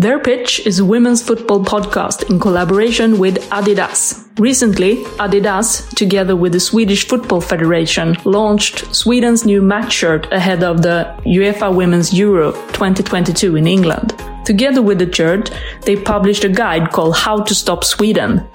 Their Pitch is a women's football podcast in collaboration with Adidas. Recently, Adidas, together with the Swedish Football Federation, launched Sweden's new match shirt ahead of the UEFA Women's Euro 2022 in England. Together with the shirt, they published a guide called How to Stop Sweden.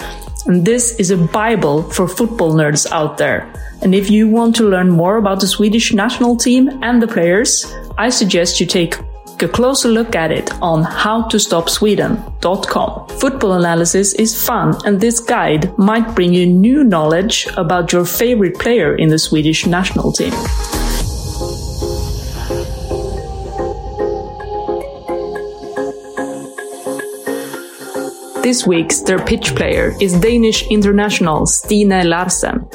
And this is a Bible for football nerds out there. And if you want to learn more about the Swedish national team and the players, I suggest you take a closer look at it on howtostopsweden.com. Football analysis is fun and this guide might bring you new knowledge about your favorite player in the Swedish national team. This week's their pitch player is Danish international Stine Larsen.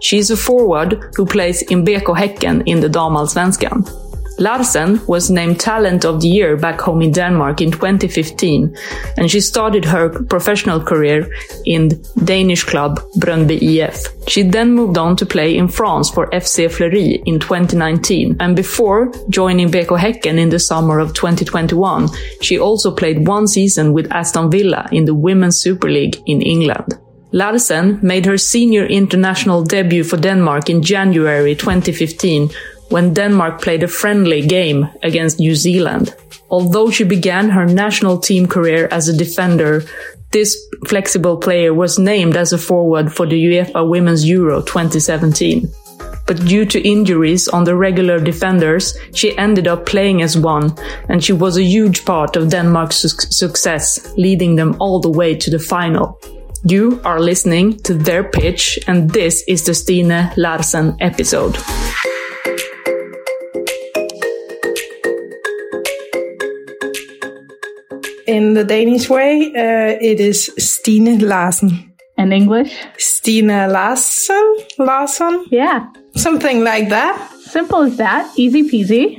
She's a forward who plays in BK Häcken in the Damallsvenskan. Larsen was named Talent of the Year back home in Denmark in 2015, and she started her professional career in Danish club Brøndby IF. She then moved on to play in France for FC Fleury in 2019, and before joining BK Häcken in the summer of 2021, she also played one season with Aston Villa in the Women's Super League in England. Larsen made her senior international debut for Denmark in January 2015 when Denmark played a friendly game against New Zealand. Although she began her national team career as a defender, this flexible player was named as a forward for the UEFA Women's Euro 2017. But due to injuries on the regular defenders, she ended up playing as one, and she was a huge part of Denmark's su- success, leading them all the way to the final. You are listening to their pitch, and this is the Stine Larsen episode. In the Danish way, uh, it is Stine Larsen. In English? Stine Larsen? Larsen? Yeah. Something like that. Simple as that. Easy peasy.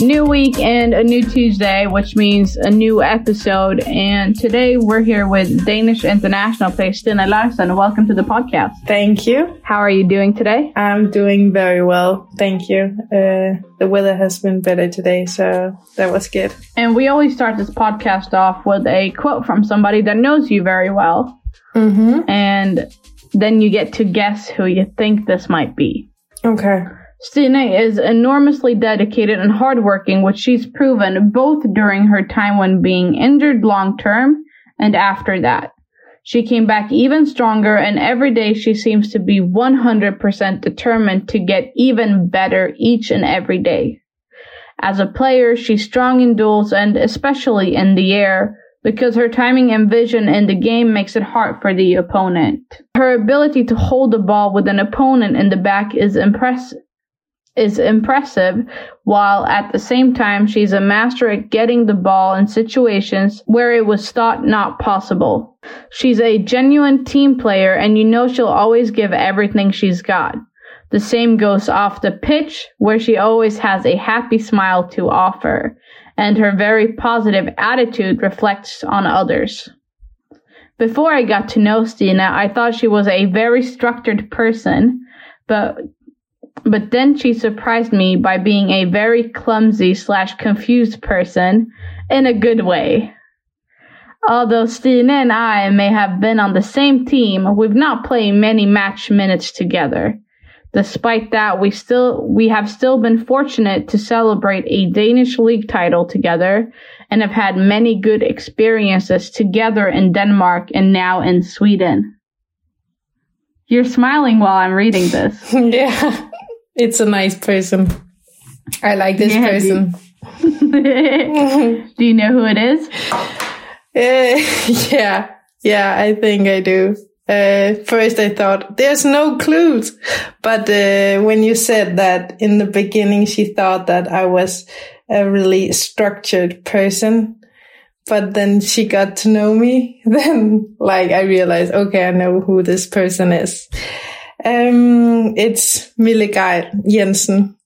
New week and a new Tuesday, which means a new episode. And today we're here with Danish international player Stine Larsen. Welcome to the podcast. Thank you. How are you doing today? I'm doing very well. Thank you. Uh, the weather has been better today, so that was good. And we always start this podcast off with a quote from somebody that knows you very well. Mm-hmm. And then you get to guess who you think this might be. Okay. Stine is enormously dedicated and hardworking, which she's proven both during her time when being injured long term and after that. She came back even stronger, and every day she seems to be 100% determined to get even better each and every day. As a player, she's strong in duels and especially in the air because her timing and vision in the game makes it hard for the opponent. Her ability to hold the ball with an opponent in the back is impressive is impressive, while at the same time she's a master at getting the ball in situations where it was thought not possible. She's a genuine team player and you know she'll always give everything she's got. The same goes off the pitch, where she always has a happy smile to offer, and her very positive attitude reflects on others. Before I got to know Stine, I thought she was a very structured person, but but then she surprised me by being a very clumsy slash confused person in a good way. Although Stine and I may have been on the same team, we've not played many match minutes together. Despite that, we still we have still been fortunate to celebrate a Danish league title together and have had many good experiences together in Denmark and now in Sweden. You're smiling while I'm reading this. yeah. It's a nice person. I like this Yeah, person. Do you know who it is? Uh, yeah. Yeah, I think I do. Uh, first I thought there's no clues, but uh, when you said that in the beginning, she thought that I was a really structured person. But then she got to know me. Then, like, I realized, okay, I know who this person is. Um, it's Mille Jensen.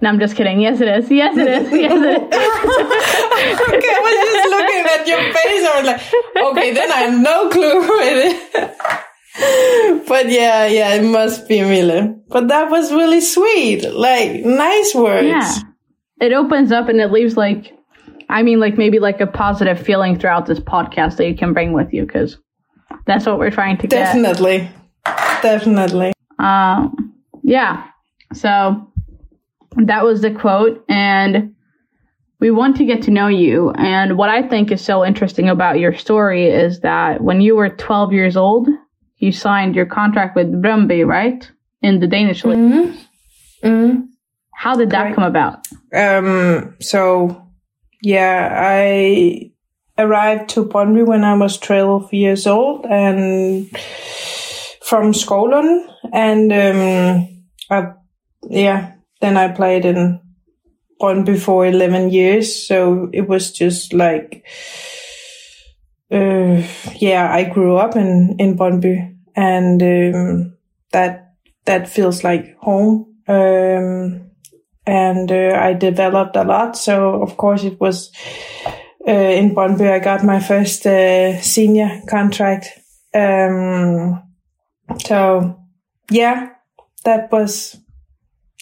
No, I'm just kidding. Yes, it is. Yes, it is. Yes, it is. okay, I was just looking at your face. I was like, okay, then I have no clue who it is. but yeah, yeah, it must be Mille. But that was really sweet. Like, nice words. Yeah. It opens up and it leaves like, I mean, like maybe like a positive feeling throughout this podcast that you can bring with you because that's what we're trying to get. Definitely. Definitely. Um, yeah. So that was the quote. And we want to get to know you. And what I think is so interesting about your story is that when you were 12 years old, you signed your contract with Brøndby, right? In the Danish league. Mm-hmm. Mm-hmm. How did that Correct. come about? Um, so yeah, I arrived to Brøndby when I was 12 years old and from Skolen and, um, I, yeah, then I played in Brøndby for 11 years. So it was just like, uh, yeah, I grew up in, in Brøndby and, um, that, that feels like home. Um, and uh, I developed a lot. So of course it was uh, in Brøndby I got my first uh, senior contract. Um, so yeah, that was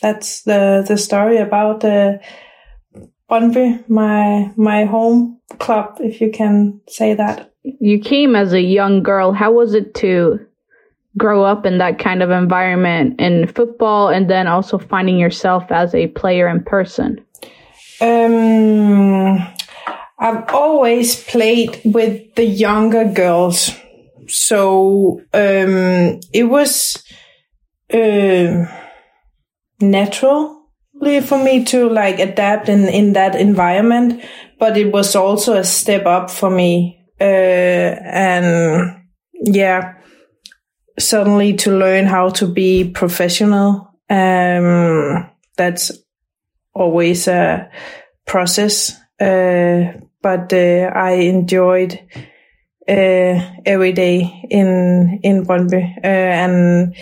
that's the the story about uh, Brøndby, my my home club, if you can say that. You came as a young girl. How was it to grow up in that kind of environment in football and then also finding yourself as a player in person? Um, I've always played with the younger girls, so um, it was uh, naturally for me to like adapt in in that environment, but it was also a step up for me, uh, and yeah, suddenly to learn how to be professional. Um, that's always a process, uh, but uh, I enjoyed every day in in Brøndby, uh, and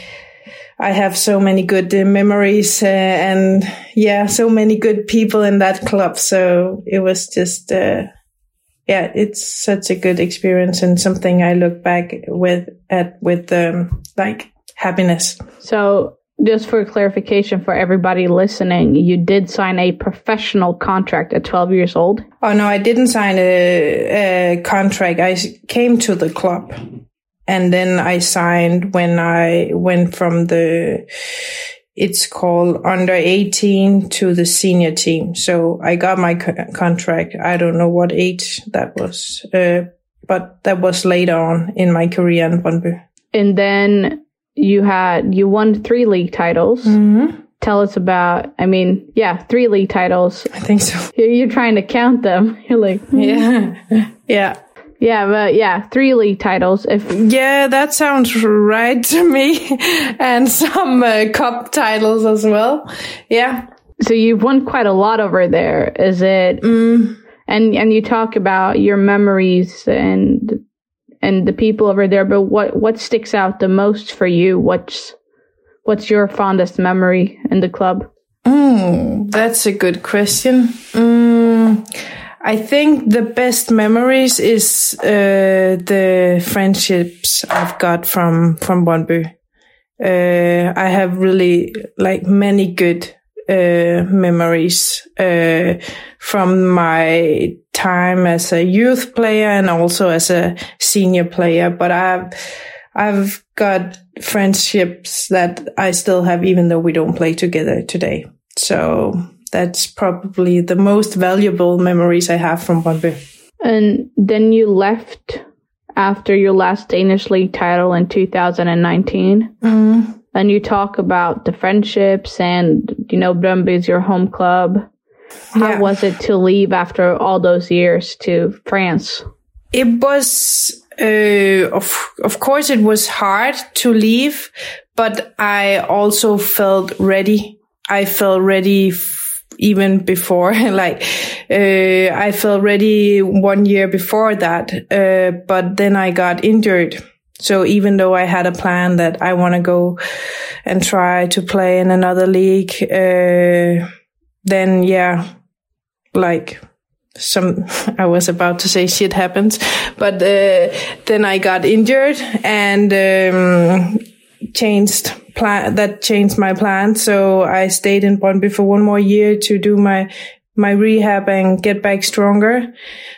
I have so many good uh, memories, uh, and yeah, so many good people in that club. So it was just, uh, yeah, it's such a good experience and something I look back with at with um, like happiness. So, just for clarification for everybody listening, you did sign a professional contract at 12 years old. Oh no, I didn't sign a, a contract. I came to the club and then I signed when I went from the, it's called under 18 to the senior team. So I got my co- contract. I don't know what age that was, uh, but that was later on in my career in Brøndby. And then you had, you won three league titles. Mm-hmm. Tell us about, I mean, yeah, three league titles. I think so. You're, you're trying to count them. You're like, Yeah. yeah. yeah, but yeah, three league titles. If Yeah, that sounds right to me. and some uh, cup titles as well. Yeah. so, you've won quite a lot over there. Is it? Mm. And and you talk about your memories and and the people over there. But what what sticks out the most for you? What's what's your fondest memory in the club? Mm, that's a good question. Mm, I think the best memories is uh, the friendships I've got from from Brøndby. Uh, I have really like many good uh, memories uh, from my time as a youth player and also as a senior player. But I've I've got friendships that I still have, even though we don't play together today. So that's probably the most valuable memories I have from Brøndby. And then you left after your last Danish league title in 2019. Mm. And you talk about the friendships and you know Brøndby is your home club. How Yeah. was it to leave after all those years to France? It was uh, of of course it was hard to leave, but I also felt ready. I felt ready f- even before, like uh, I felt ready one year before that. Uh, but then I got injured. So even though I had a plan that I want to go and try to play in another league, uh, then yeah, like some I was about to say shit happens, but uh, then I got injured and um, changed plan. That changed my plan. So I stayed in Brøndby for one more year to do my my rehab and get back stronger.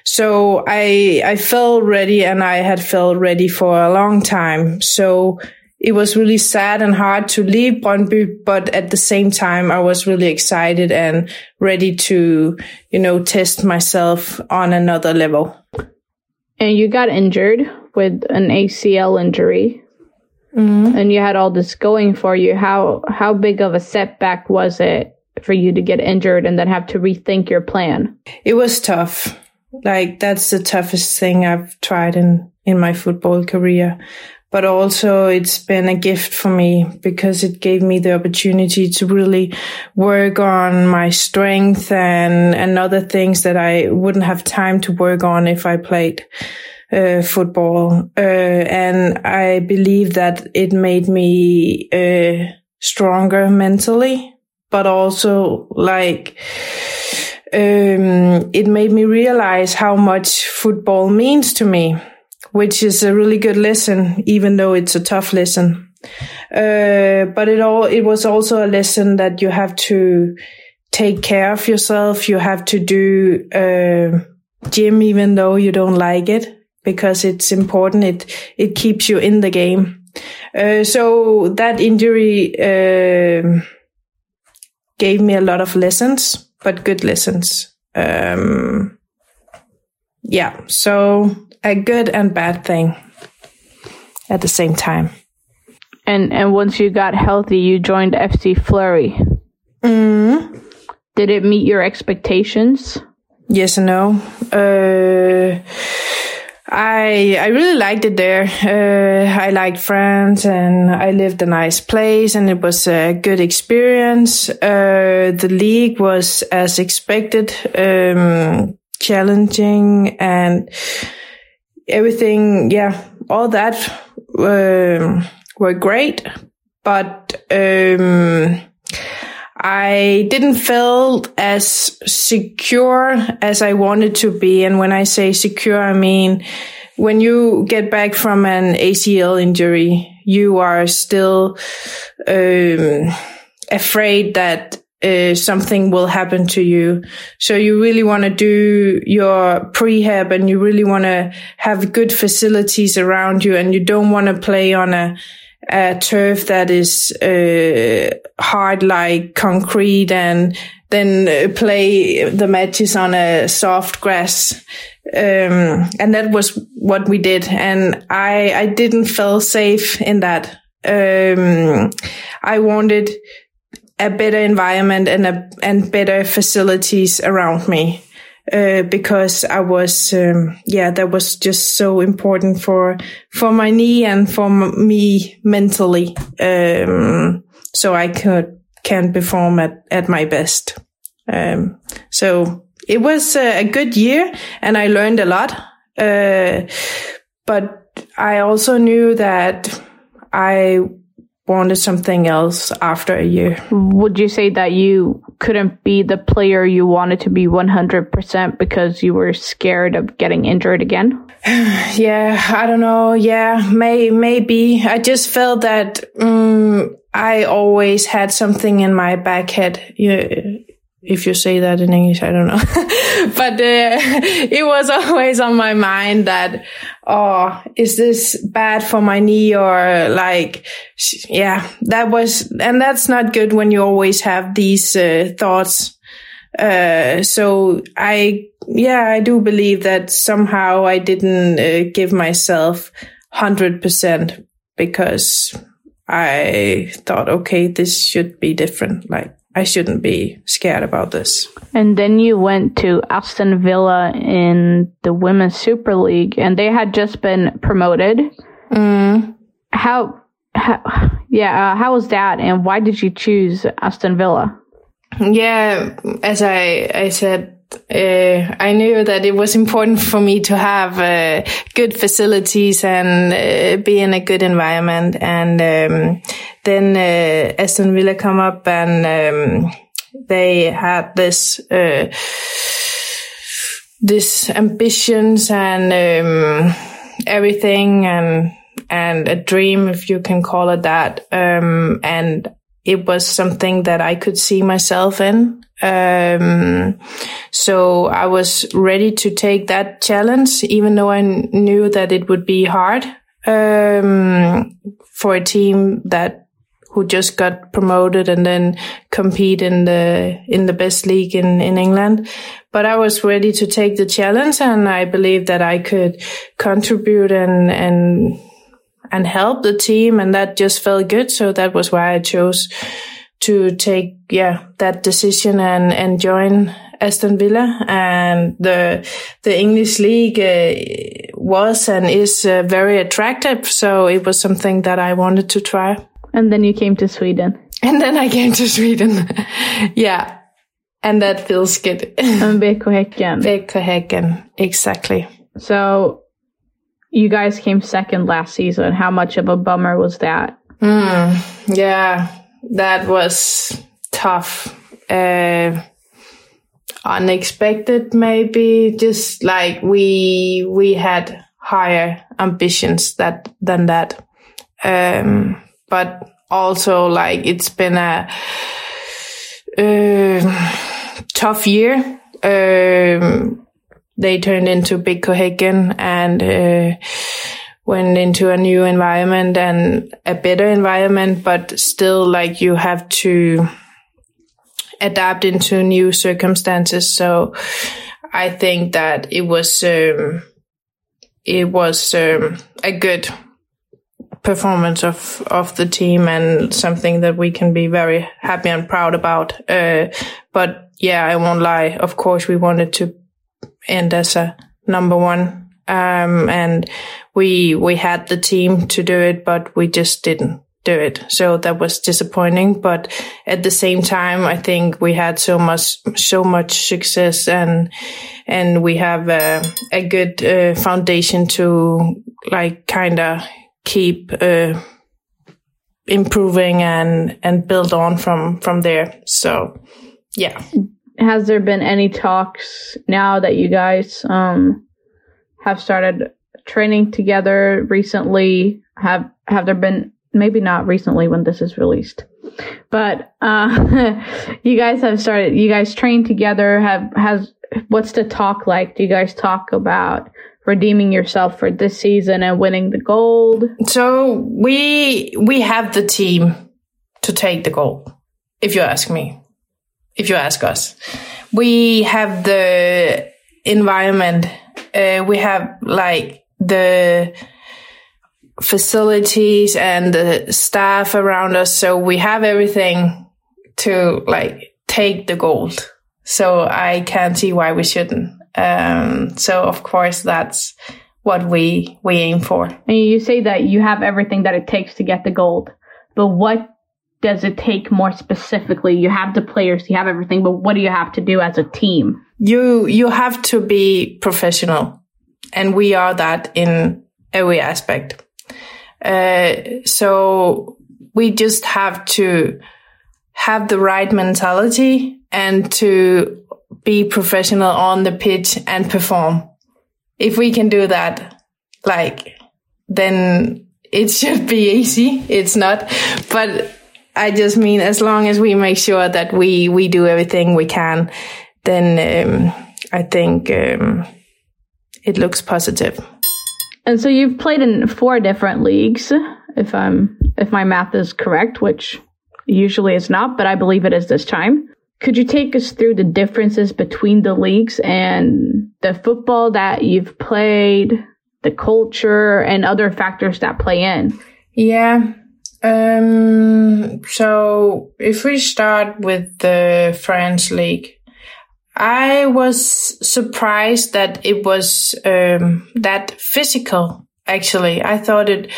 So I I felt ready, and I had felt ready for a long time. So it was really sad and hard to leave Brøndby, but at the same time, I was really excited and ready to, you know, test myself on another level. And you got injured with an ACL injury. Mm-hmm. And you had all this going for you. How how big of a setback was it for you to get injured and then have to rethink your plan? It was tough. Like that's the toughest thing I've tried in in my football career but also it's been a gift for me because it gave me the opportunity to really work on my strength and, and other things that I wouldn't have time to work on if I played uh, football. Uh, and I believe that it made me uh, stronger mentally, but also like, um, it made me realize how much football means to me which is a really good lesson, even though it's a tough lesson. Uh, but it all, it was also a lesson that you have to take care of yourself. You have to do, uh, gym, even though you don't like it because it's important. It, it keeps you in the game. Uh, so that injury, uh, gave me a lot of lessons, but good lessons. Um, yeah. So a good and bad thing at the same time. And and once you got healthy, you joined FC Fleury. Mm. Did it meet your expectations? Yes and no. Uh, I I really liked it there. Uh, I liked France and I lived a nice place and it was a good experience. Uh, the league was as expected, um, challenging and everything, yeah, all that um, were great, but um, I didn't feel as secure as I wanted to be. And when I say secure, I mean when you get back from an ACL injury, you are still um, afraid that uh, something will happen to you. So you really want to do your prehab and you really want to have good facilities around you and you don't want to play on a, a turf that is uh, hard like concrete and then uh, play the matches on a soft grass. Um, and that was what we did. And I, I didn't feel safe in that. Um, I wanted a better environment and a, and better facilities around me. Uh, because I was, um, yeah, that was just so important for, for my knee and for m- me mentally. Um, so I could, can perform at, at my best. Um, so it was a, a, good year and I learned a lot. Uh, but I also knew that I wanted something else after a year. Would you say that you couldn't be the player you wanted to be 100% because you were scared of getting injured again? yeah, I don't know. Yeah, may maybe. I just felt that um, I always had something in my back head. Yeah, if you say that in English, I don't know. but uh, it was always on my mind that, oh, is this bad for my knee or like, yeah, that was, and that's not good when you always have these uh, thoughts. Uh, so I, yeah, I do believe that somehow I didn't uh, give myself 100% because I thought, okay, this should be different. Like, I shouldn't be scared about this. And then you went to Aston Villa in the Women's Super League, and they had just been promoted. Mm. How, how yeah, uh, how was that, and why did you choose Aston Villa? Yeah, as I I said, uh, I knew that it was important for me to have uh, good facilities and uh, be in a good environment. And um, then uh, Aston Villa come up and um, they had this uh, this ambitions and um, everything and and a dream, if you can call it that. Um, and it was something that I could see myself in. Um, so I was ready to take that challenge, even though I knew that it would be hard um, for a team that who just got promoted and then compete in the in the best league in in England. But I was ready to take the challenge, and I believed that I could contribute and and and help the team, and that just felt good. So that was why I chose to take yeah that decision and and join Aston Villa. And the the English league uh, was and is uh, very attractive. So it was something that I wanted to try. And then you came to Sweden. And then I came to Sweden. Yeah. And that feels good. And BK Häcken BK Häcken exactly. So you guys came second last season how much of a bummer was that mm, yeah that was tough. Uh, unexpected, maybe. Just like we we had higher ambitions that than that. Um, but also like it's been a uh, tough year. Um, they turned into BK Häcken and. Uh, went into a new environment and a better environment, but still like you have to adapt into new circumstances. So I think that it was, um, it was um, a good performance of, of the team and something that we can be very happy and proud about. Uh, but yeah, I won't lie. Of course, we wanted to end as a number one. Um, and we we had the team to do it, but we just didn't do it. So that was disappointing. But at the same time, I think we had so much so much success and and we have a, a good uh, foundation to like kind of keep uh, improving and and build on from from there. So yeah. Has there been any talks now that you guys um have started training together recently? Have have there been maybe not recently when this is released, but uh, you guys have started. You guys trained together. Have has what's the talk like? Do you guys talk about redeeming yourself for this season and winning the gold? So we we have the team to take the gold. If you ask me, if you ask us, we have the environment. Uh, we have like the facilities and the staff around us. So we have everything to like take the gold. So I can't see why we shouldn't. Um, so of course that's what we, we aim for. And you say that you have everything that it takes to get the gold, but what does it take more specifically? You have the players, you have everything, but what do you have to do as a team? You, you have to be professional and we are that in every aspect. Uh, so we just have to have the right mentality and to be professional on the pitch and perform. If we can do that, like, then it should be easy. It's not, but I just mean as long as we make sure that we, we do everything we can, then, um, I think, um, it looks positive. And so you've played in four different leagues, if I'm if my math is correct, which usually is not, but I believe it is this time. Could you take us through the differences between the leagues and the football that you've played, the culture, and other factors that play in? Yeah. Um, so if we start with the France League, I was surprised that it was um, that physical. Actually, I thought it,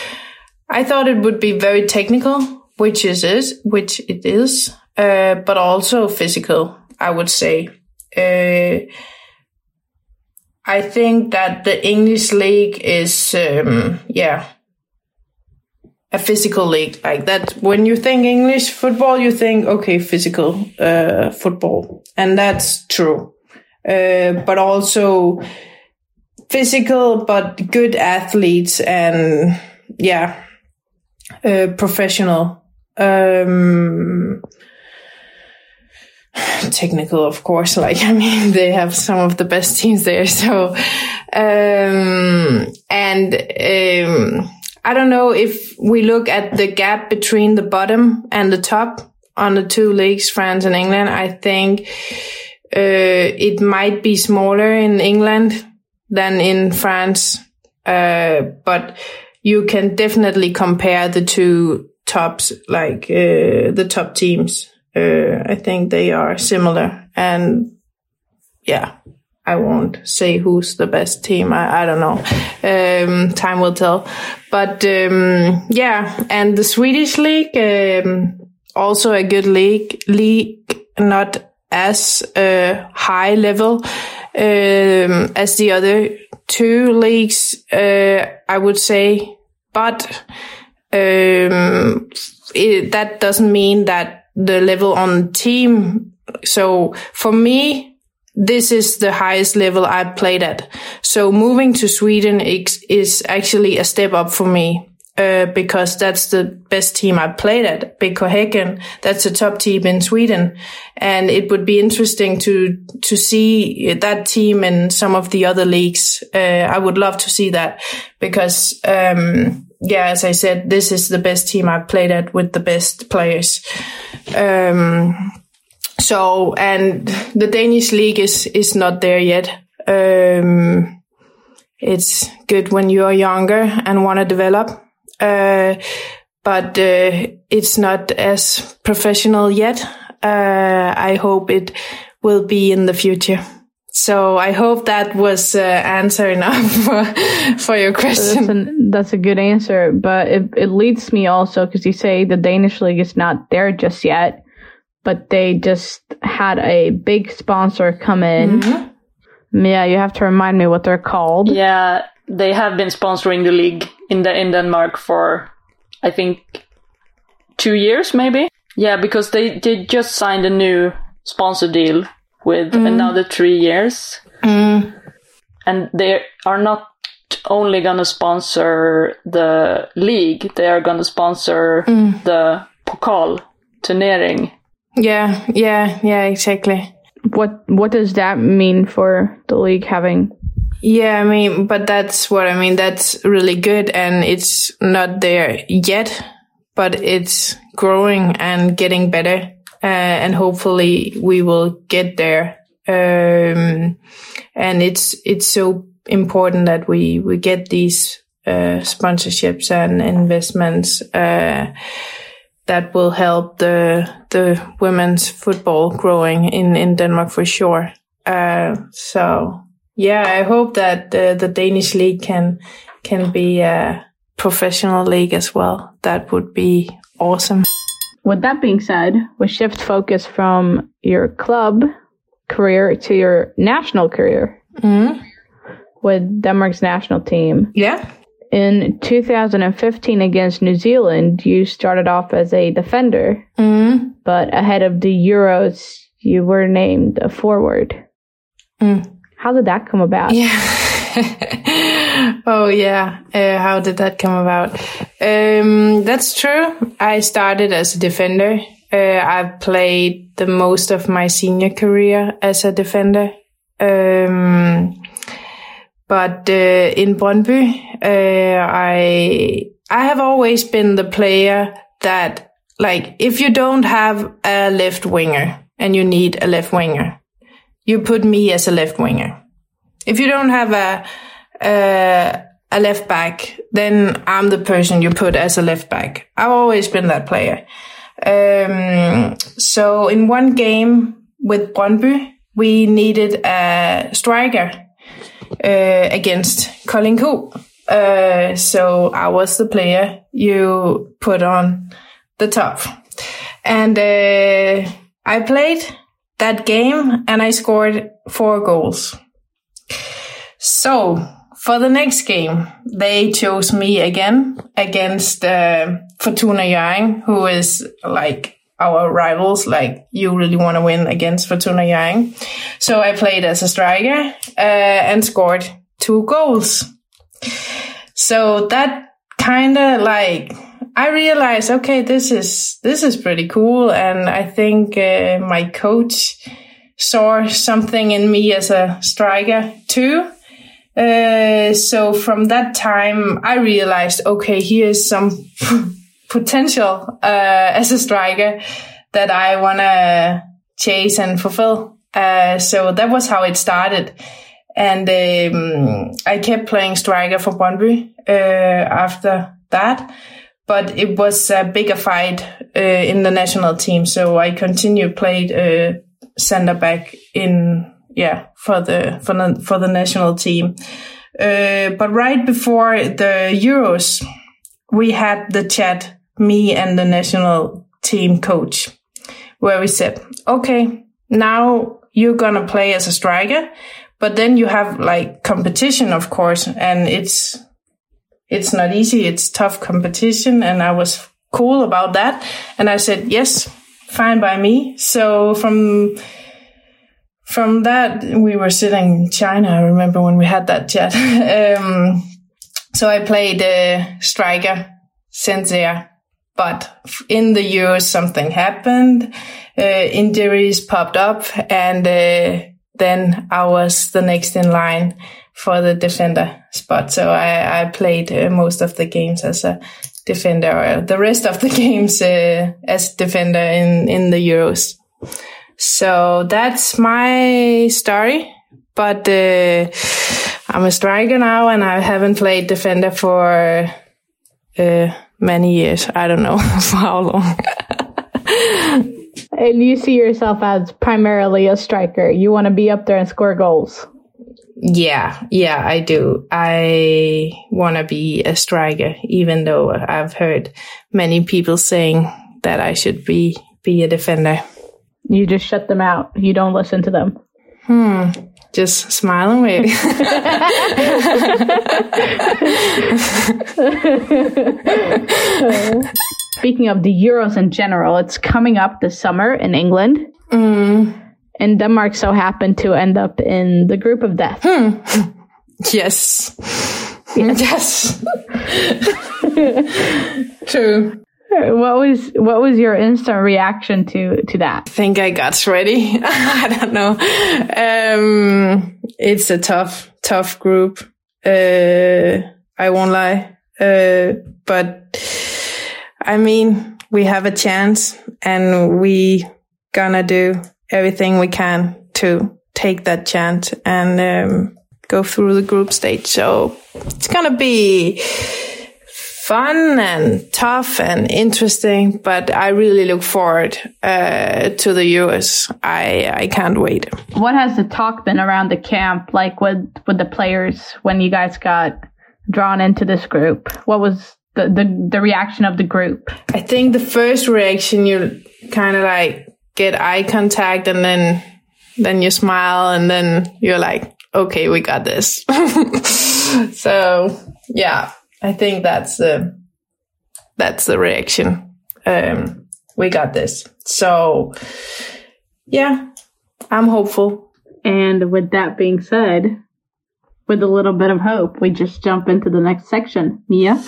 I thought it would be very technical, which is is which it is, uh, but also physical. I would say. Uh, I think that the English league is, um, yeah, a physical league like that. When you think English football, you think, okay, physical, uh, football. And that's true. Uh, but also physical, but good athletes and yeah, uh, professional. Um, technical, of course. Like, I mean, they have some of the best teams there. So, um, and, um, I don't know if we look at the gap between the bottom and the top on the two leagues, France and England. I think, uh, it might be smaller in England than in France. Uh, but you can definitely compare the two tops, like, uh, the top teams. Uh, I think they are similar. And yeah, I won't say who's the best team. I, I don't know. Um, time will tell. But um, yeah, and the Swedish league, um, also a good league, league not as uh, high level um, as the other two leagues, uh, I would say. But um, it, that doesn't mean that the level on team. So for me, this is the highest level I've played at. So moving to Sweden is actually a step up for me. Uh, because that's the best team I played at, BK Häcken. That's a top team in Sweden. And it would be interesting to, to see that team in some of the other leagues. Uh, I would love to see that because, um, yeah, as I said, this is the best team I've played at with the best players. Um, so, and the Danish league is, is not there yet. Um, it's good when you're younger and want to develop. Uh, but, uh, it's not as professional yet. Uh, I hope it will be in the future. So I hope that was uh, answer enough for, for your question. That's, an, that's a good answer, but it, it leads me also because you say the Danish league is not there just yet, but they just had a big sponsor come in. Mm-hmm. Yeah, you have to remind me what they're called. Yeah, they have been sponsoring the league in the in Denmark for I think two years, maybe. Yeah, because they they just signed a new sponsor deal with mm. another three years. Mm. And they are not only going to sponsor the league, they are going to sponsor mm. the Pokal turnering. Yeah, yeah, yeah, exactly. What what does that mean for the league having yeah, I mean, but that's what I mean. That's really good and it's not there yet, but it's growing and getting better uh, and hopefully we will get there. Um, and it's it's so important that we we get these uh, sponsorships and investments uh, that will help the the women's football growing in in Denmark for sure. Uh, so yeah, I hope that the, the Danish league can can be a professional league as well. That would be awesome. With that being said, we shift focus from your club career to your national career mm. with Denmark's national team. Yeah. In 2015 against New Zealand, you started off as a defender, mm. but ahead of the Euros, you were named a forward. Mm. How did that come about? Yeah. oh yeah, uh, how did that come about? Um, that's true. I started as a defender. Uh, I've played the most of my senior career as a defender. Um, but uh, in Brøndby, uh, I I have always been the player that like if you don't have a left winger and you need a left winger, you put me as a left winger if you don't have a, a a left back, then I'm the person you put as a left back. I've always been that player. Um, so in one game with Brøndby, we needed a striker uh, against Kolding uh, so I was the player you put on the top. And uh, I played that game and I scored four goals. So for the next game, they chose me again against uh, Fortuna Hjørring, who is like our rivals. Like you really want to win against Fortuna Hjørring. So I played as a striker uh, and scored two goals. So that kind of like I realized, okay, this is this is pretty cool, and I think uh, my coach saw something in me as a striker too. Uh, so from that time, I realized, okay, here's some potential uh, as a striker that I want to chase and fulfill. Uh, so that was how it started. And um, I kept playing striker for Brøndby uh, after that. But it was a bigger fight uh, in the national team. So I continued played uh, center back in yeah for the for the for the national team. Uh, but right before the Euros, we had the chat, me and the national team coach, where we said, okay, now you're gonna play as a striker, but then you have like competition, of course, and it's it's not easy. It's tough competition, and I was cool about that, and I said yes, fine by me. So from from that, we were sitting in China. I remember when we had that chat. um, so I played uh, striker there. But in the years, something happened. Uh, injuries popped up, and uh, then I was the next in line for the defender spot. So I, I played uh, most of the games as a defender, or the rest of the games uh, as defender in in the Euros. So that's my story. But uh, I'm a striker now, and I haven't played defender for uh, many years. I don't know for how long. and you see yourself as primarily a striker. You want to be up there and score goals. Yeah, yeah, I do. I want to be a striker, even though I've heard many people saying that I should be be a defender. You just shut them out. You don't listen to them. Hmm. Just smile and wave. Speaking of the Euros in general, it's coming up this summer in England. Mm. And Denmark so happened to end up in the group of death. Hmm. Yes. Yes. True. What was what was your instant reaction to to that? I think I got ready. I don't know. Um, it's a tough, tough group. Uh, I won't lie. Uh, but I mean, we have a chance, and we gonna do everything we can to take that chance and um, go through the group stage. So it's gonna be fun and tough and interesting, but I really look forward uh, to the Euros. I I can't wait. What has the talk been around the camp like with with the players when you guys got drawn into this group? What was the the, the reaction of the group? I think the first reaction you kind of like get eye contact and then then you smile and then you're like, okay, we got this. so yeah, I think that's the that's the reaction. Um, we got this. So, yeah, I'm hopeful. And with that being said, with a little bit of hope, we just jump into the next section. Mia.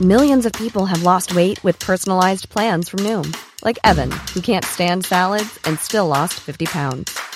Millions of people have lost weight with personalized plans from Noom, like Evan, who can't stand salads and still lost 50 pounds.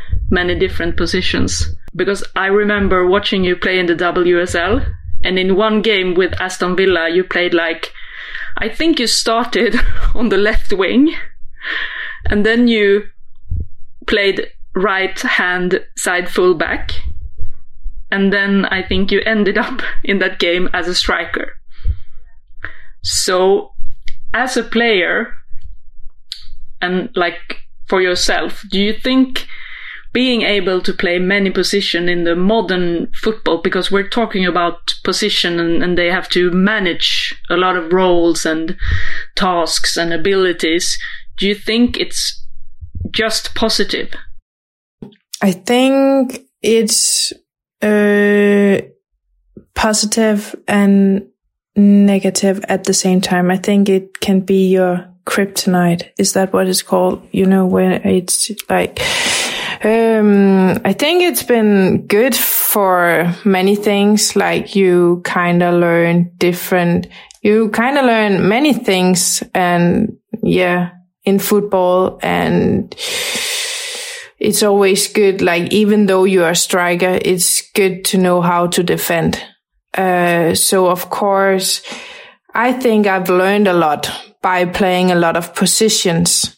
many different positions because I remember watching you play in the WSL and in one game with Aston Villa you played like I think you started on the left wing and then you played right hand side fullback and then I think you ended up in that game as a striker. So as a player and like for yourself, do you think being able to play many positions in the modern football, because we're talking about position and, and, they have to manage a lot of roles and tasks and abilities, do you think it's just positive? I think it's uh, positive and negative at the same time. I think it can be your kryptonite. Is that what it's called? You know, when it's like, um, I think it's been good for many things. Like you kind of learn different, you kind of learn many things and yeah, in football and it's always good. Like even though you are a striker, it's good to know how to defend. Uh, so of course, I think I've learned a lot by playing a lot of positions.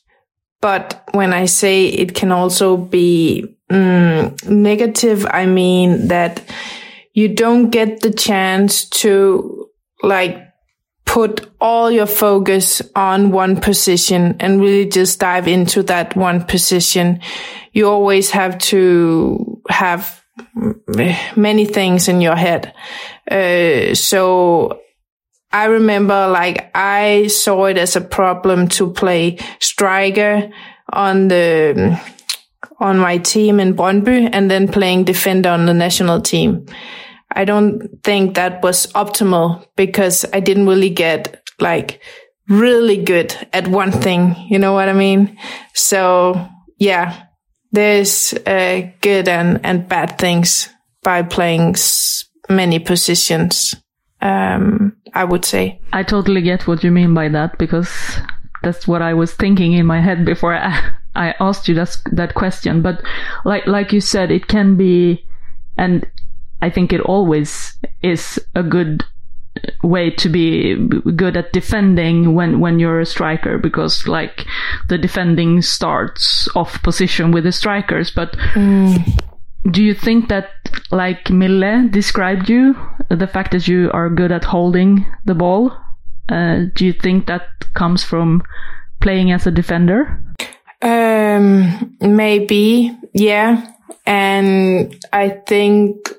But when I say it can also be mm, negative, I mean that you don't get the chance to like put all your focus on one position and really just dive into that one position. You always have to have many things in your head. Uh, so I remember like I saw it as a problem to play striker on the, on my team in Brøndby and then playing defender on the national team. I don't think that was optimal because I didn't really get like really good at one thing. You know what I mean? So yeah, there's uh, good and, and bad things by playing many positions um, I would say. I totally get what you mean by that because that's what I was thinking in my head before I, I asked you that, that question. But like, like you said, it can be, and I think it always is a good way to be good at defending when when you're a striker because like the defending starts off position with the strikers but mm do you think that, like Mille described you, the fact that you are good at holding the ball, uh, do you think that comes from playing as a defender? Um, maybe, yeah. And I think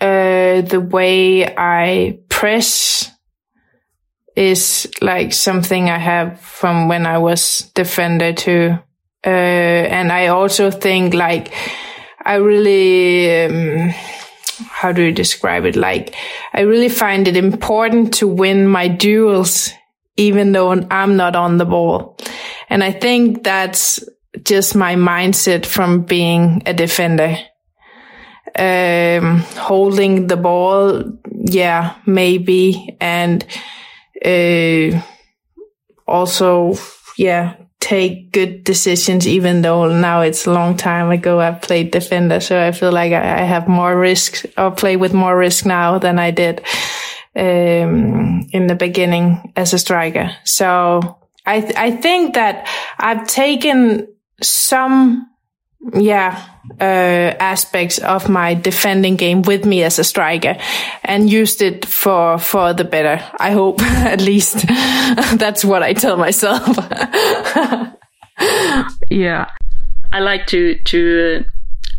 uh, the way I press is like something I have from when I was defender too. Uh, and I also think like I really, um, how do you describe it? Like, I really find it important to win my duels, even though I'm not on the ball. And I think that's just my mindset from being a defender. Um, holding the ball, yeah, maybe. And, uh, also, yeah, take good decisions, even though now it's a long time ago I played defender. So I feel like I, have more risk or play with more risk now than I did, um, in the beginning as a striker. So I, th- I think that I've taken some, yeah, uh, aspects of my defending game with me as a striker and used it for, for the better. I hope at least that's what I tell myself. yeah. I like to, to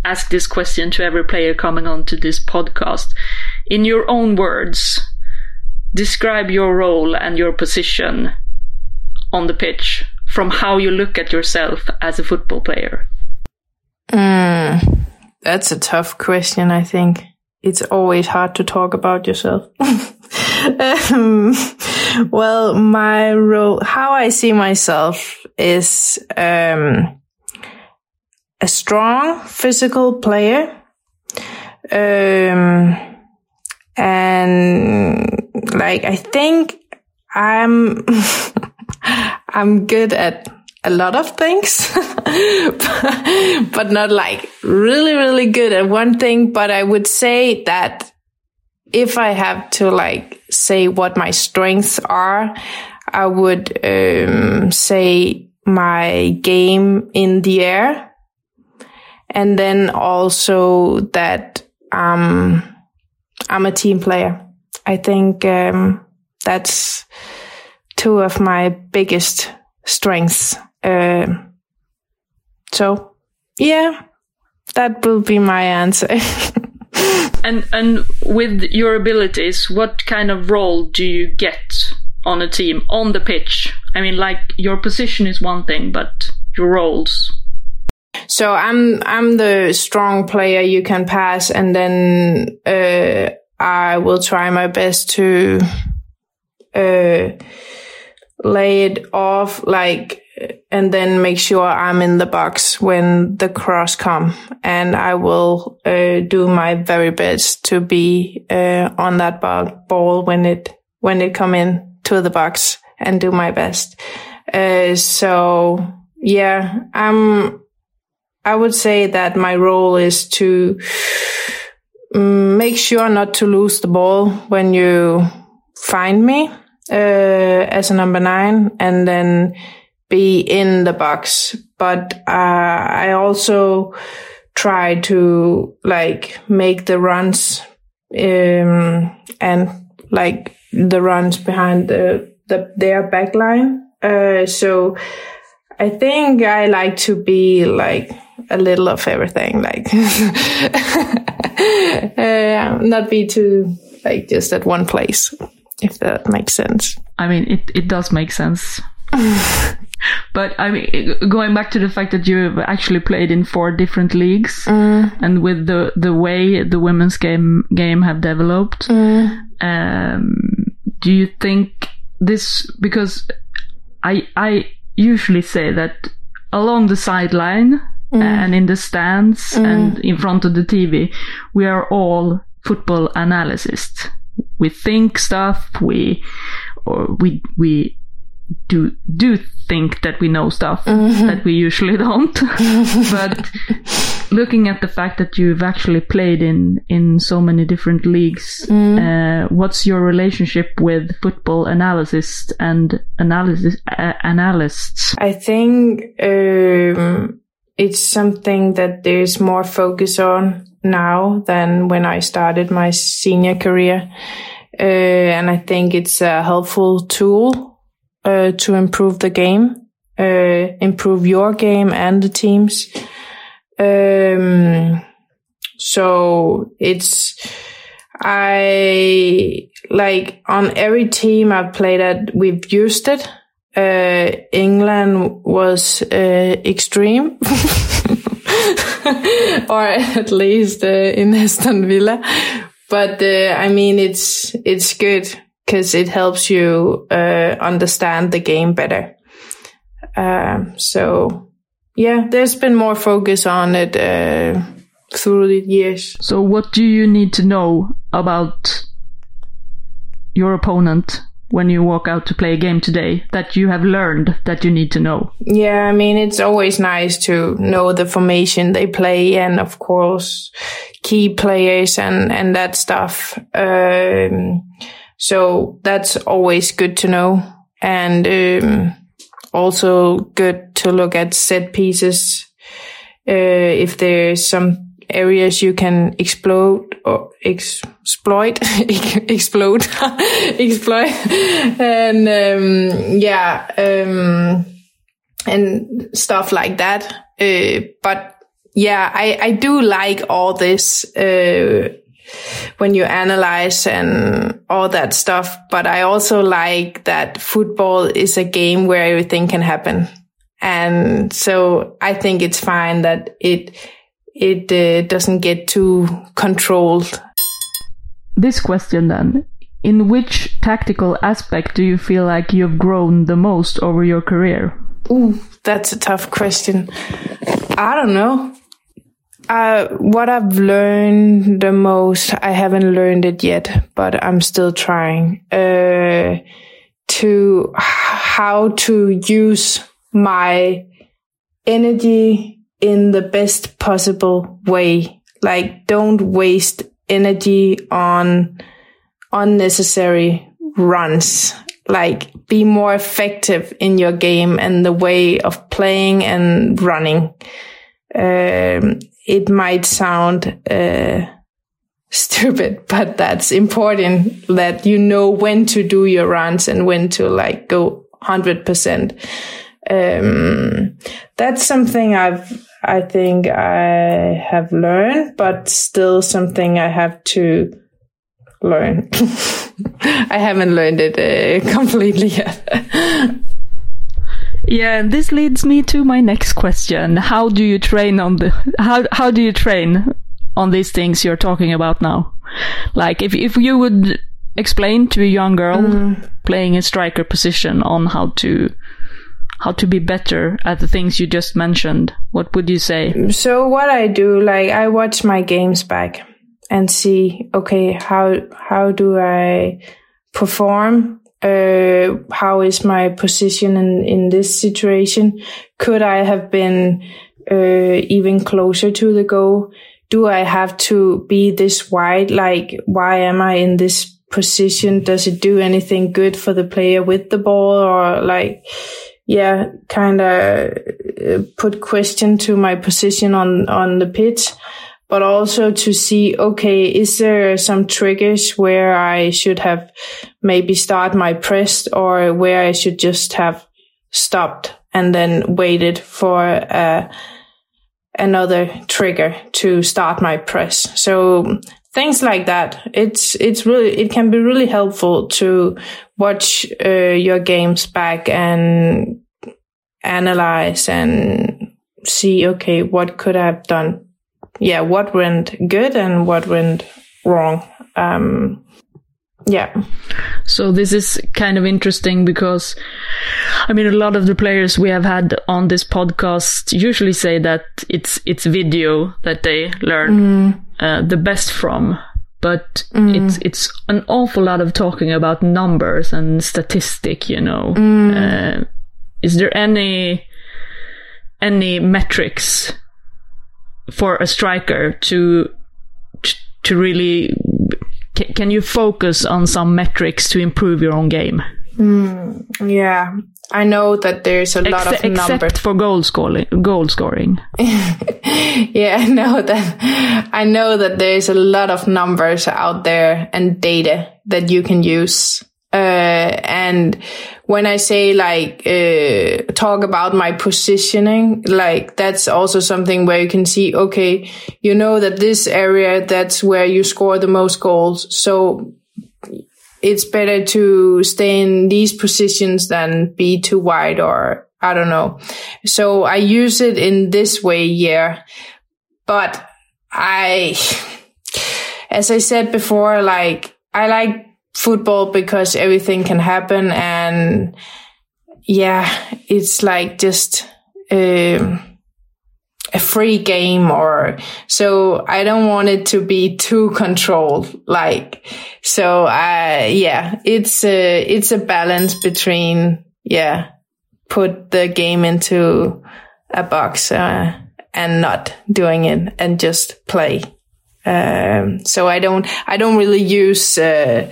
ask this question to every player coming on to this podcast. In your own words, describe your role and your position on the pitch from how you look at yourself as a football player. Mm, that's a tough question, I think. It's always hard to talk about yourself. um, well, my role, how I see myself is um, a strong physical player. Um, and like, I think I'm, I'm good at a lot of things, but not like really, really good at one thing. But I would say that if I have to like say what my strengths are, I would um, say my game in the air. And then also that um, I'm a team player. I think um, that's two of my biggest strengths. Uh, so, yeah, that will be my answer. and and with your abilities, what kind of role do you get on a team on the pitch? I mean, like your position is one thing, but your roles. So I'm I'm the strong player you can pass, and then uh, I will try my best to uh, lay it off, like, and then make sure I'm in the box when the cross come, and I will uh, do my very best to be uh, on that ball when it when it come in to the box and do my best. Uh, so yeah, I'm I would say that my role is to um, make sure not to lose the ball when you find me uh, as a number nine and then be in the box. But uh, I also try to like make the runs um, and like the runs behind the, the their back line. Uh, so I think I like to be like a little of everything, like uh, not be too like just at one place, if that makes sense. I mean, it it does make sense. but I mean, going back to the fact that you've actually played in four different leagues, mm. and with the the way the women's game game have developed, mm. um, do you think this because I I usually say that along the sideline Mm. and in the stands and in front of the TV, we are all football analysts. We think stuff, we, or we, we do, do think that we know stuff Mm-hmm. that we usually don't. but looking at the fact that you've actually played in, in so many different leagues, Mm. uh, what's your relationship with football analysts and analysis, uh, analysts? I think um, it's something that there's more focus on now than when I started my senior career. Uh, and I think it's a helpful tool uh, to improve the game, uh, improve your game and the teams. Um, so it's, I like on every team I've played at, we've used it. Uh, England was uh, extreme, or at least uh, in Aston Villa. But uh, I mean, it's it's good because it helps you uh, understand the game better. Um, so yeah, there's been more focus on it uh, through the years. So, what do you need to know about your opponent when you walk out to play a game today that you have learned that you need to know? Yeah, I mean, it's always nice to know the formation they play and of course key players and, and that stuff. Um, so that's always good to know. And, um, also good to look at set pieces. Uh, if there's some areas you can explode or ex- exploit, explode, exploit, and um, yeah, um, and stuff like that. Uh, but yeah, I I do like all this. Uh, when you analyze and all that stuff. But I also like that football is a game where everything can happen. And so I think it's fine that it, it uh, doesn't get too controlled. This question then. In which tactical aspect do you feel like you've grown the most over your career? Ooh, that's a tough question. I don't know. Uh, what I've learned the most, I haven't learned it yet, but I'm still trying, uh, to how to use my energy in the best possible way. Like, don't waste energy on unnecessary runs. Like, be more effective in your game and the way of playing and running. Um, it might sound uh, stupid, but that's important that you know when to do your runs and when to like go 100%. Um, that's something I've, I think I have learned, but still something I have to learn. I haven't learned it uh, completely yet. Yeah, and this leads me to my next question. How do you train on the how how do you train on these things you're talking about now? Like if if you would explain to a young girl mm. playing a striker position on how to how to be better at the things you just mentioned, what would you say? So what I do, like I watch my games back and see, okay, how how do I perform uh, how is my position in, in this situation? Could I have been uh, even closer to the goal? Do I have to be this wide? Like, why am I in this position? Does it do anything good for the player with the ball or like, yeah, kind of uh, put question to my position on, on the pitch? But also to see, okay, is there some triggers where I should have maybe start my press or where I should just have stopped and then waited for uh, another trigger to start my press. So things like that. It's, it's really, it can be really helpful to watch uh, your games back and analyze and see, okay, what could I have done yeah, what went good and what went wrong. Um, yeah. So this is kind of interesting because, I mean, a lot of the players we have had on this podcast usually say that it's it's video that they learn mm. uh, the best from, but mm. it's it's an awful lot of talking about numbers and statistic. You know, mm. uh, is there any any metrics for a striker to to really can you focus on some metrics to improve your own game? Mm, yeah, I know that there's a lot of numbers. Except for goal scoring. Goal scoring. yeah, I know that. I know that there's a lot of numbers out there and data that you can use. Uh, and when I say like uh, talk about my positioning, like that's also something where you can see, okay, you know that this area that's where you score the most goals, so it's better to stay in these positions than be too wide or I don't know. So I use it in this way, yeah, but I, as I said before, like I like football because everything can happen and yeah it's like just um, a free game or so i don't want it to be too controlled like so uh yeah it's a it's a balance between yeah put the game into a box uh, and not doing it and just play um, so I don't, I don't really use, uh,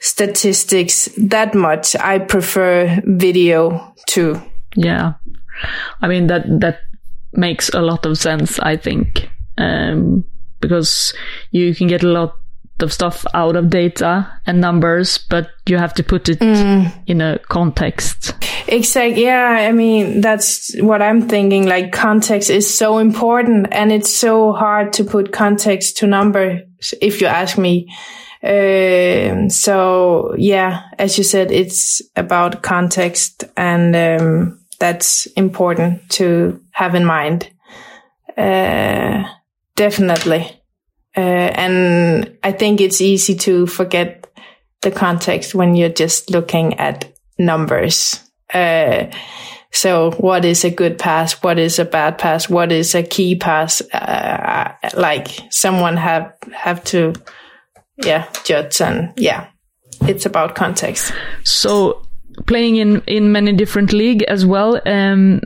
statistics that much. I prefer video too. Yeah. I mean, that, that makes a lot of sense, I think. Um, because you can get a lot of stuff out of data and numbers, but you have to put it mm. in a context. Exactly. Yeah. I mean, that's what I'm thinking. Like context is so important and it's so hard to put context to numbers, if you ask me. Um, so yeah, as you said, it's about context and, um, that's important to have in mind. Uh, definitely. Uh, and I think it's easy to forget the context when you're just looking at numbers. Uh, So what is a good pass? What is a bad pass? What is a key pass? Uh, like someone have, have to, yeah, judge and yeah, it's about context. So playing in, in many different league as well. Um,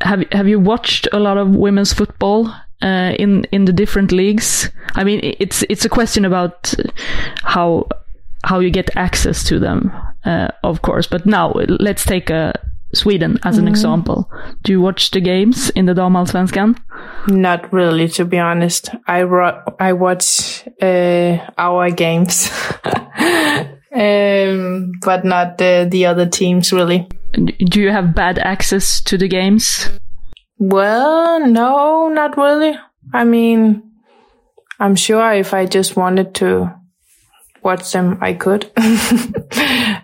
have, have you watched a lot of women's football? Uh, in in the different leagues, I mean, it's it's a question about how how you get access to them, uh, of course. But now let's take uh, Sweden as an Mm. example. Do you watch the games in the Damallsvenskan? Not really, to be honest. I ro- I watch uh, our games, um, but not the the other teams really. Do you have bad access to the games? Well, no, not really. I mean, I'm sure if I just wanted to watch them, I could. uh,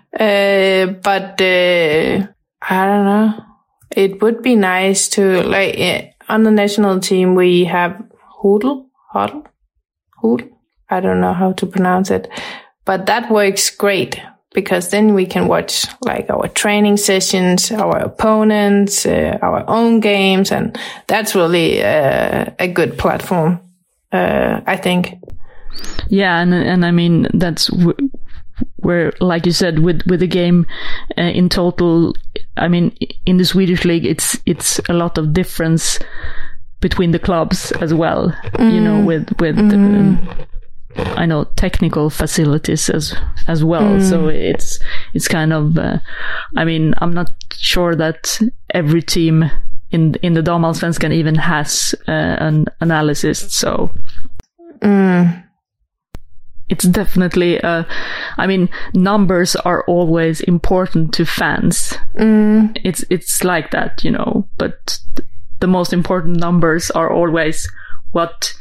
but uh, I don't know. It would be nice to like eh, on the national team we have Hoodle, Huddle, Hoodle. I don't know how to pronounce it, but that works great because then we can watch like our training sessions, our opponents, uh, our own games, and that's really uh, a good platform. Uh, I think. Yeah, and and I mean that's w- where, like you said, with with the game uh, in total. I mean, in the Swedish league, it's it's a lot of difference between the clubs as well. You know, with with. Um, I know technical facilities as as well, so it's it's kind of. Uh, I mean, I'm not sure that every team in in the Damallsvenskan even has uh, an analysis. So it's definitely uh i mean numbers are always important to fans it's it's like that you know but th- the most important numbers are always what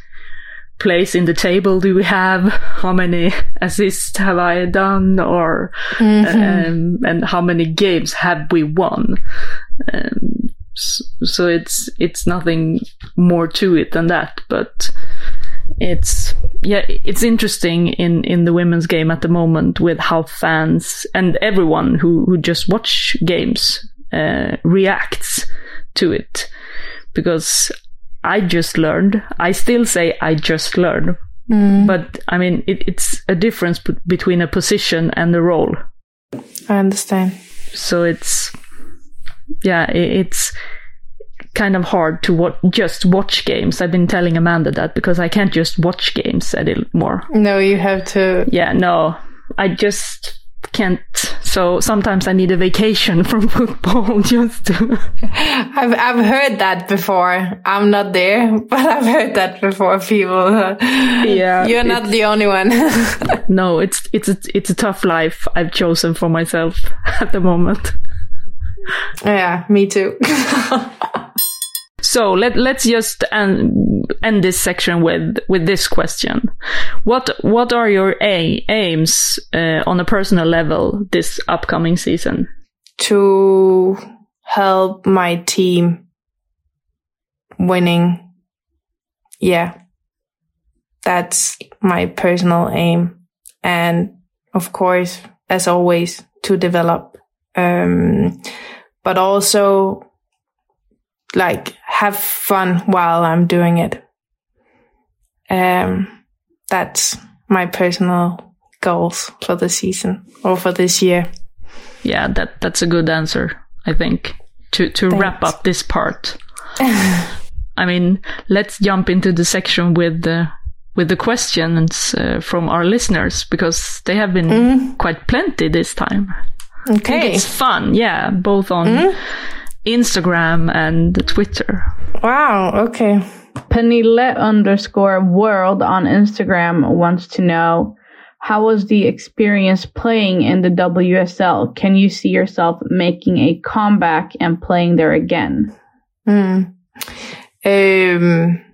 place in the table? Do we have how many assists have i done or um, and how many games have we won? Um, so it's it's nothing more to it than that but it's yeah it's interesting in in the women's game at the moment with how fans and everyone who who just watch games uh, reacts to it. Because i just learned. I still say i just learned. Hmm. But i mean it, it's a difference b- between a position and a role. I understand. so it's yeah i it's kind of hard to wa- just watch games. I've been telling amanda that because i can't just watch games anymore. No, you have to. yeah no. I just can't so sometimes i need a vacation from football just to I've I've heard that before. I'm not there, but I've heard that before. People. Yeah, You're not the only one. no it's it's a, it's a tough life i've chosen for myself at the moment yeah, me too. So let let's just end, end this section with with this question: What what are your a, aims uh, on a personal level this upcoming season? to help my team winning. Yeah. That's my personal aim. And of course, as always, to develop. Um, but also like have fun while I'm doing it. Um, that's my personal goals for the season or for this year. Yeah, that that's a good answer. I think to to wrap up this part. I mean, let's jump into the section with the with the questions uh, from our listeners because they have been quite plenty this time. Okay. it's fun, yeah, both on Instagram and Twitter. Wow. Okay. Penile underscore world on Instagram wants to know how was the experience playing in the WSL? Can you see yourself making a comeback and playing there again? Mm. Um,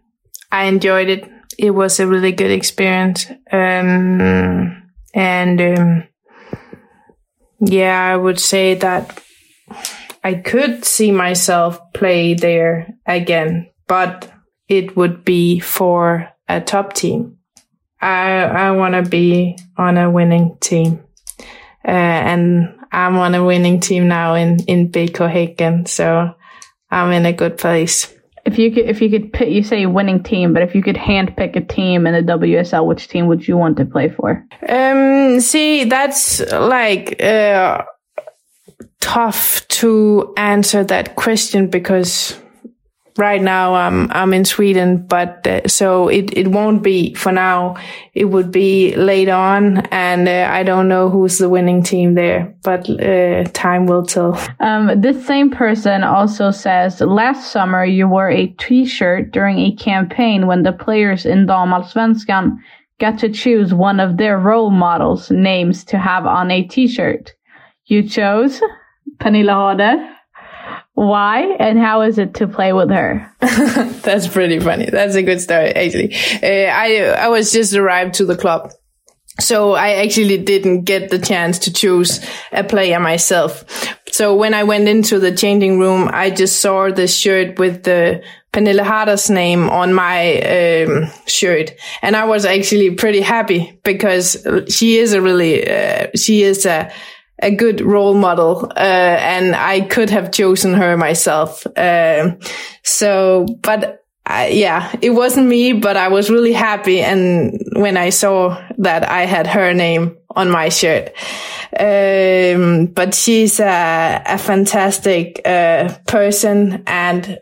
I enjoyed it. It was a really good experience. Um, and um, yeah, I would say that I could see myself play there again, but it would be for a top team. I I want to be on a winning team, uh, and I'm on a winning team now in in Häcken, so I'm in a good place. If you could, if you could pick, you say winning team, but if you could hand pick a team in the WSL, which team would you want to play for? Um, see, that's like uh, tough to answer that question because right now I'm I'm in Sweden, but uh, so it it won't be for now. It would be later on, and uh, I don't know who's the winning team there, but uh, time will tell. Um, this same person also says last summer you wore a T-shirt during a campaign when the players in Damallsvenskan got to choose one of their role models' names to have on a T-shirt. You chose Pernille Harder. Why and how is it to play with her? That's pretty funny. That's a good story, actually. Uh, I I was just arrived to the club, so I actually didn't get the chance to choose a player myself. So when I went into the changing room, I just saw the shirt with the Pernille Harder's name on my um, shirt, and I was actually pretty happy because she is a really uh, she is a a good role model, uh, and I could have chosen her myself. Um, so, but yeah, it wasn't me, but I was really happy. And when I saw that I had her name on my shirt, um, but she's a, a fantastic, uh, person and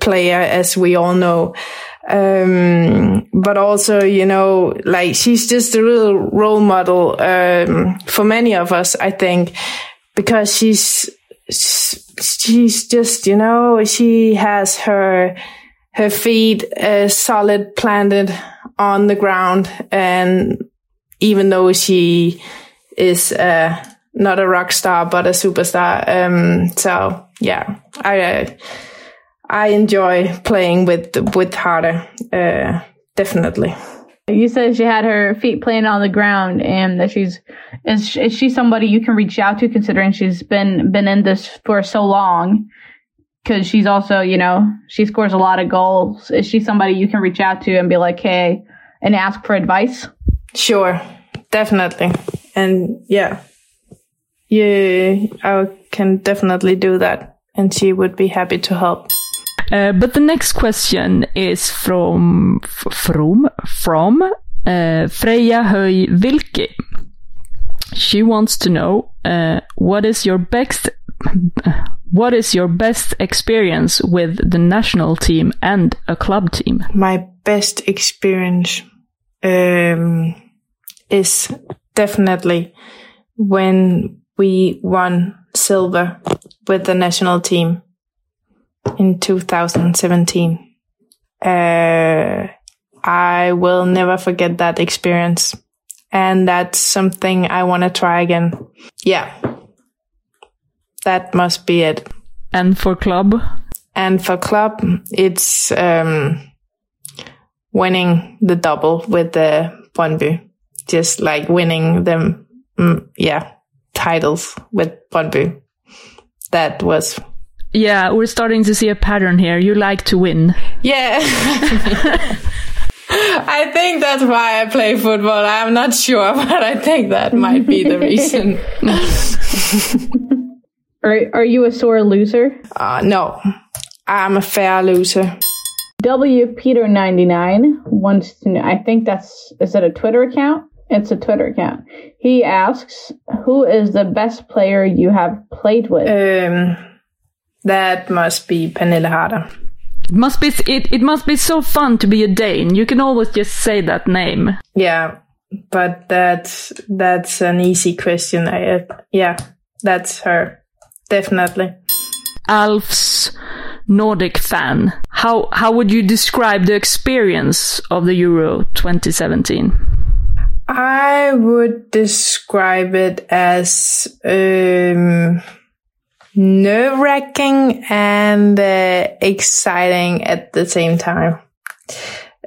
player, as we all know. Um, but also, you know, like she's just a real role model, um, for many of us, I think, because she's, she's just, you know, she has her, her feet uh, solid planted on the ground. And even though she is, uh, not a rock star, but a superstar. Um, so yeah, I, uh, I enjoy playing with with Harder, uh, definitely. You said she had her feet playing on the ground, and that she's is is she somebody you can reach out to, considering she's been been in this for so long? Because she's also, you know, she scores a lot of goals. Is she somebody you can reach out to and be like, hey, and ask for advice? Sure, definitely, and yeah, yeah, I can definitely do that, and she would be happy to help. Uh, but the next question is from from from uh, Freya Höj Vilke. She wants to know uh, what is your best what is your best experience with the national team and a club team? My best experience um, is definitely when we won silver with the national team in 2017. Uh, I will never forget that experience. And that's something I want to try again. Yeah. That must be it. And for club? And for club, it's um, winning the double with the Brøndby. Just like winning them, mm, yeah, titles with Brøndby. That was yeah, we're starting to see a pattern here. You like to win. Yeah. I think that's why I play football. I'm not sure, but I think that might be the reason. are, are you a sore loser? Uh, no, I'm a fair loser. W Peter 99 wants to know, I think that's, is that a Twitter account? It's a Twitter account. He asks, who is the best player you have played with? Um, that must be Pernille Harder. It must be it, it must be so fun to be a Dane. You can always just say that name. Yeah, but that's that's an easy question. I, uh, yeah, that's her. Definitely. Alf's Nordic fan. How how would you describe the experience of the Euro 2017? I would describe it as um, nerve wracking and uh, exciting at the same time.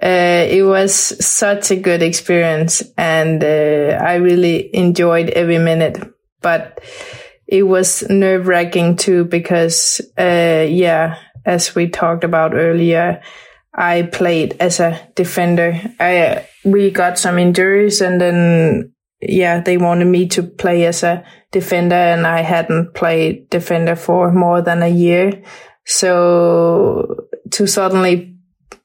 Uh, it was such a good experience and uh, I really enjoyed every minute, but it was nerve wracking too because, uh, yeah, as we talked about earlier, I played as a defender. I, we got some injuries and then yeah, they wanted me to play as a defender and I hadn't played defender for more than a year. So to suddenly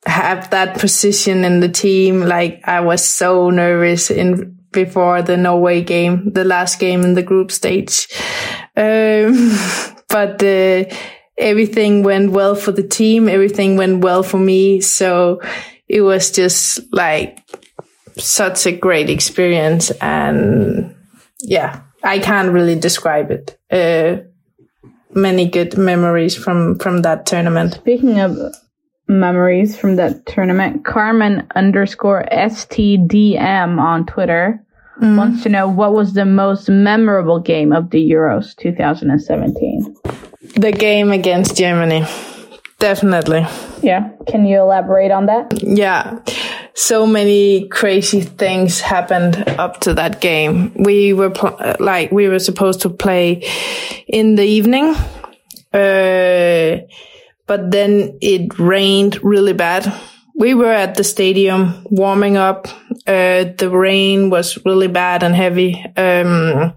have that position in the team, like I was so nervous in before the Norway game, the last game in the group stage. Um, but, uh, everything went well for the team. Everything went well for me. So it was just like such a great experience. And yeah, I can't really describe it. Uh, many good memories from, from that tournament. Speaking of memories from that tournament, Carmen underscore STDM on Twitter mm. wants to know what was the most memorable game of the Euros 2017? The game against Germany. Definitely. Yeah. Can you elaborate on that? Yeah. So many crazy things happened up to that game. We were pl- like, we were supposed to play in the evening. Uh, but then it rained really bad. We were at the stadium warming up. Uh, the rain was really bad and heavy. Um,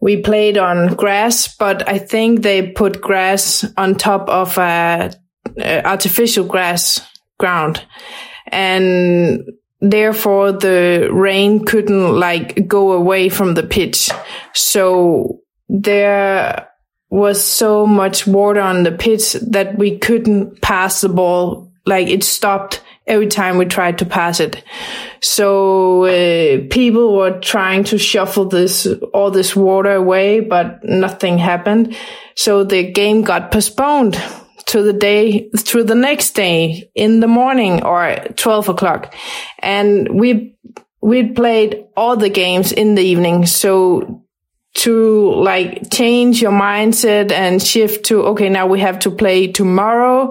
we played on grass, but I think they put grass on top of a, a artificial grass ground, and therefore the rain couldn't like go away from the pitch. So there was so much water on the pitch that we couldn't pass the ball. Like it stopped every time we tried to pass it. So uh, people were trying to shuffle this all this water away, but nothing happened. So the game got postponed to the day to the next day in the morning or 12 o'clock. And we we played all the games in the evening. So to like change your mindset and shift to okay now we have to play tomorrow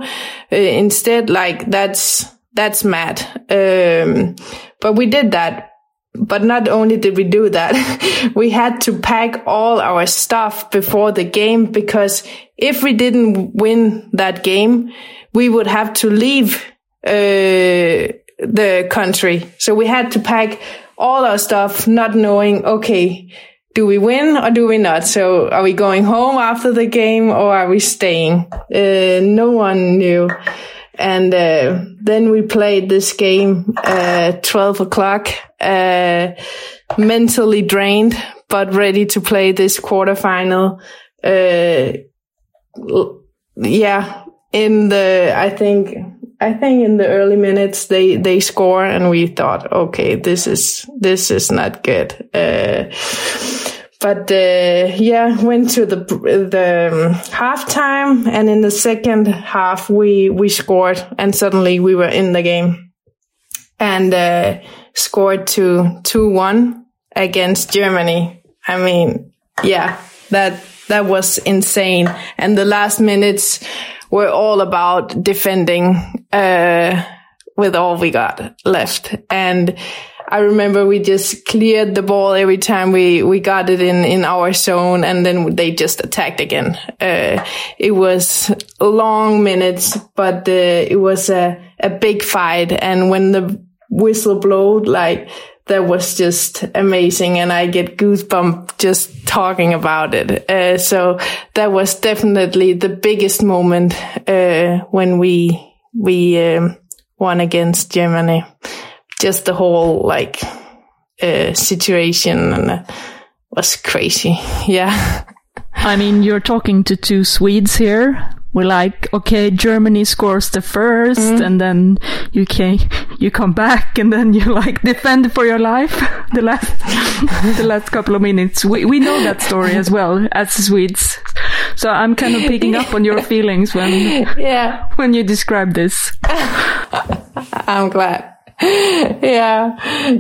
uh, instead like that's that's mad. Um, but we did that. But not only did we do that, we had to pack all our stuff before the game because if we didn't win that game, we would have to leave uh, the country. So we had to pack all our stuff, not knowing, okay, do we win or do we not? So are we going home after the game or are we staying? Uh, no one knew. And uh, then we played this game at 12 o'clock, uh, mentally drained, but ready to play this quarterfinal. Uh, yeah, in the, I think, I think in the early minutes they, they score and we thought, okay, this is, this is not good. Uh, but uh, yeah, went to the the um, halftime, and in the second half we we scored, and suddenly we were in the game, and uh, scored to two one against Germany. I mean, yeah, that that was insane, and the last minutes were all about defending uh, with all we got left, and I remember we just cleared the ball every time we, we got it in, in our zone and then they just attacked again. Uh, it was long minutes, but uh, it was a, a big fight. And when the whistle blowed, like, that was just amazing and I get goosebumps just talking about it. Uh, so that was definitely the biggest moment, uh, when we, we, um, won against Germany just the whole like uh, situation and uh, was crazy. Yeah. I mean, you're talking to two Swedes here. We're like, okay, Germany scores the 1st mm. and then you can you come back, and then you like defend for your life the last the last couple of minutes. We we know that story as well as Swedes, so I'm kind of picking up on your feelings when yeah when you describe this. I'm glad. yeah,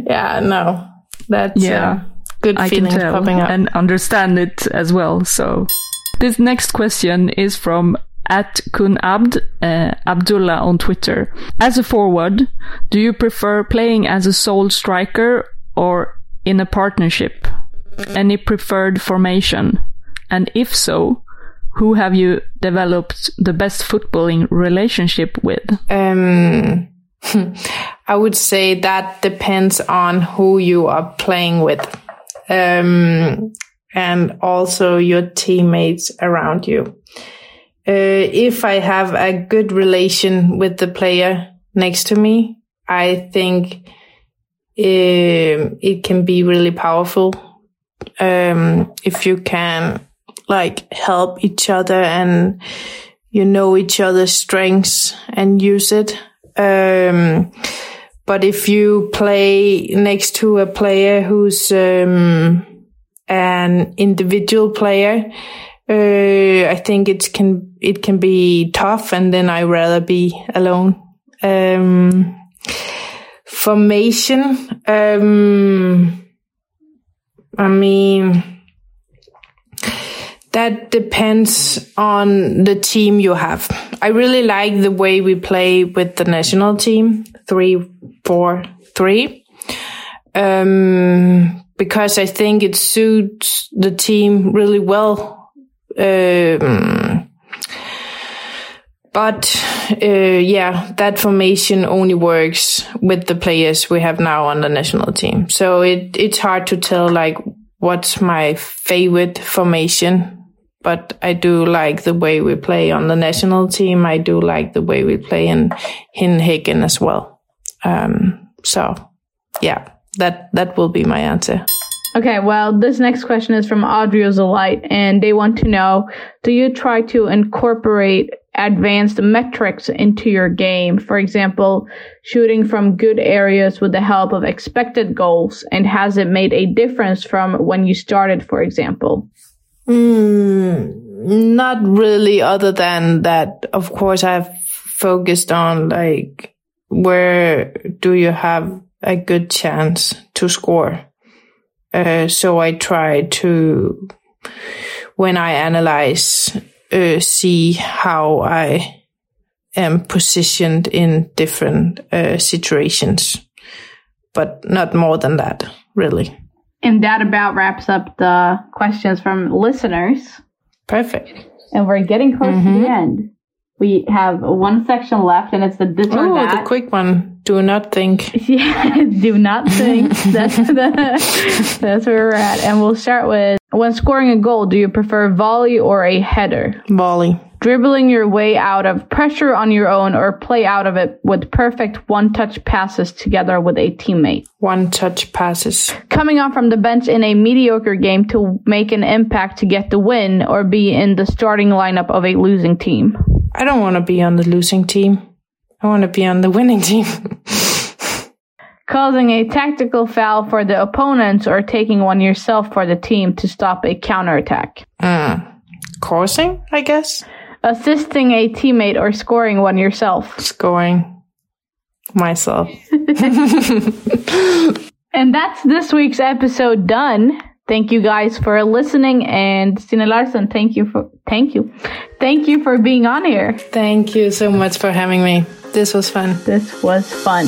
yeah, no, that's yeah, uh, good I feelings popping up and understand it as well. So this next question is from at Kun Abd uh, Abdullah on Twitter. As a forward, do you prefer playing as a sole striker or in a partnership? Any preferred formation? And if so, who have you developed the best footballing relationship with? Um, I would say that depends on who you are playing with. um, and also your teammates around you. Uh, if I have a good relation with the player next to me, I think um, it can be really powerful um, if you can like help each other and you know each other's strengths and use it. Um, but if you play next to a player who's um, an individual player, uh, I think it can it can be tough, and then I rather be alone. Um, formation. Um, I mean, that depends on the team you have. I really like the way we play with the national team, three, four, three. Um, because I think it suits the team really well. Um, but uh, yeah, that formation only works with the players we have now on the national team. So it it's hard to tell like what's my favorite formation. But I do like the way we play on the national team. I do like the way we play in Häcken as well. Um, so yeah, that that will be my answer. Okay, well, this next question is from Audrey Ozolite, and they want to know Do you try to incorporate advanced metrics into your game. For example, shooting from good areas with the help of expected goals. And has it made a difference from when you started, for example? Mm, not really, other than that, of course, I've focused on like, where do you have a good chance to score? Uh, so I try to, when I analyze uh, see how I am positioned in different uh, situations, but not more than that, really. And that about wraps up the questions from listeners. Perfect. And we're getting close mm-hmm. to the end. We have one section left, and it's the this oh, or that. the quick one. Do not think. yeah, do not think. that's the, that's where we're at, and we'll start with when scoring a goal. Do you prefer volley or a header? Volley. Dribbling your way out of pressure on your own, or play out of it with perfect one-touch passes together with a teammate. One-touch passes. Coming on from the bench in a mediocre game to make an impact to get the win, or be in the starting lineup of a losing team. I don't want to be on the losing team. I want to be on the winning team. Causing a tactical foul for the opponents or taking one yourself for the team to stop a counterattack. Mm. Causing, I guess. Assisting a teammate or scoring one yourself. Scoring myself. and that's this week's episode done. Thank you guys for listening and Stine Larsen, thank you for thank you. Thank you for being on here. Thank you so much for having me. This was fun. This was fun.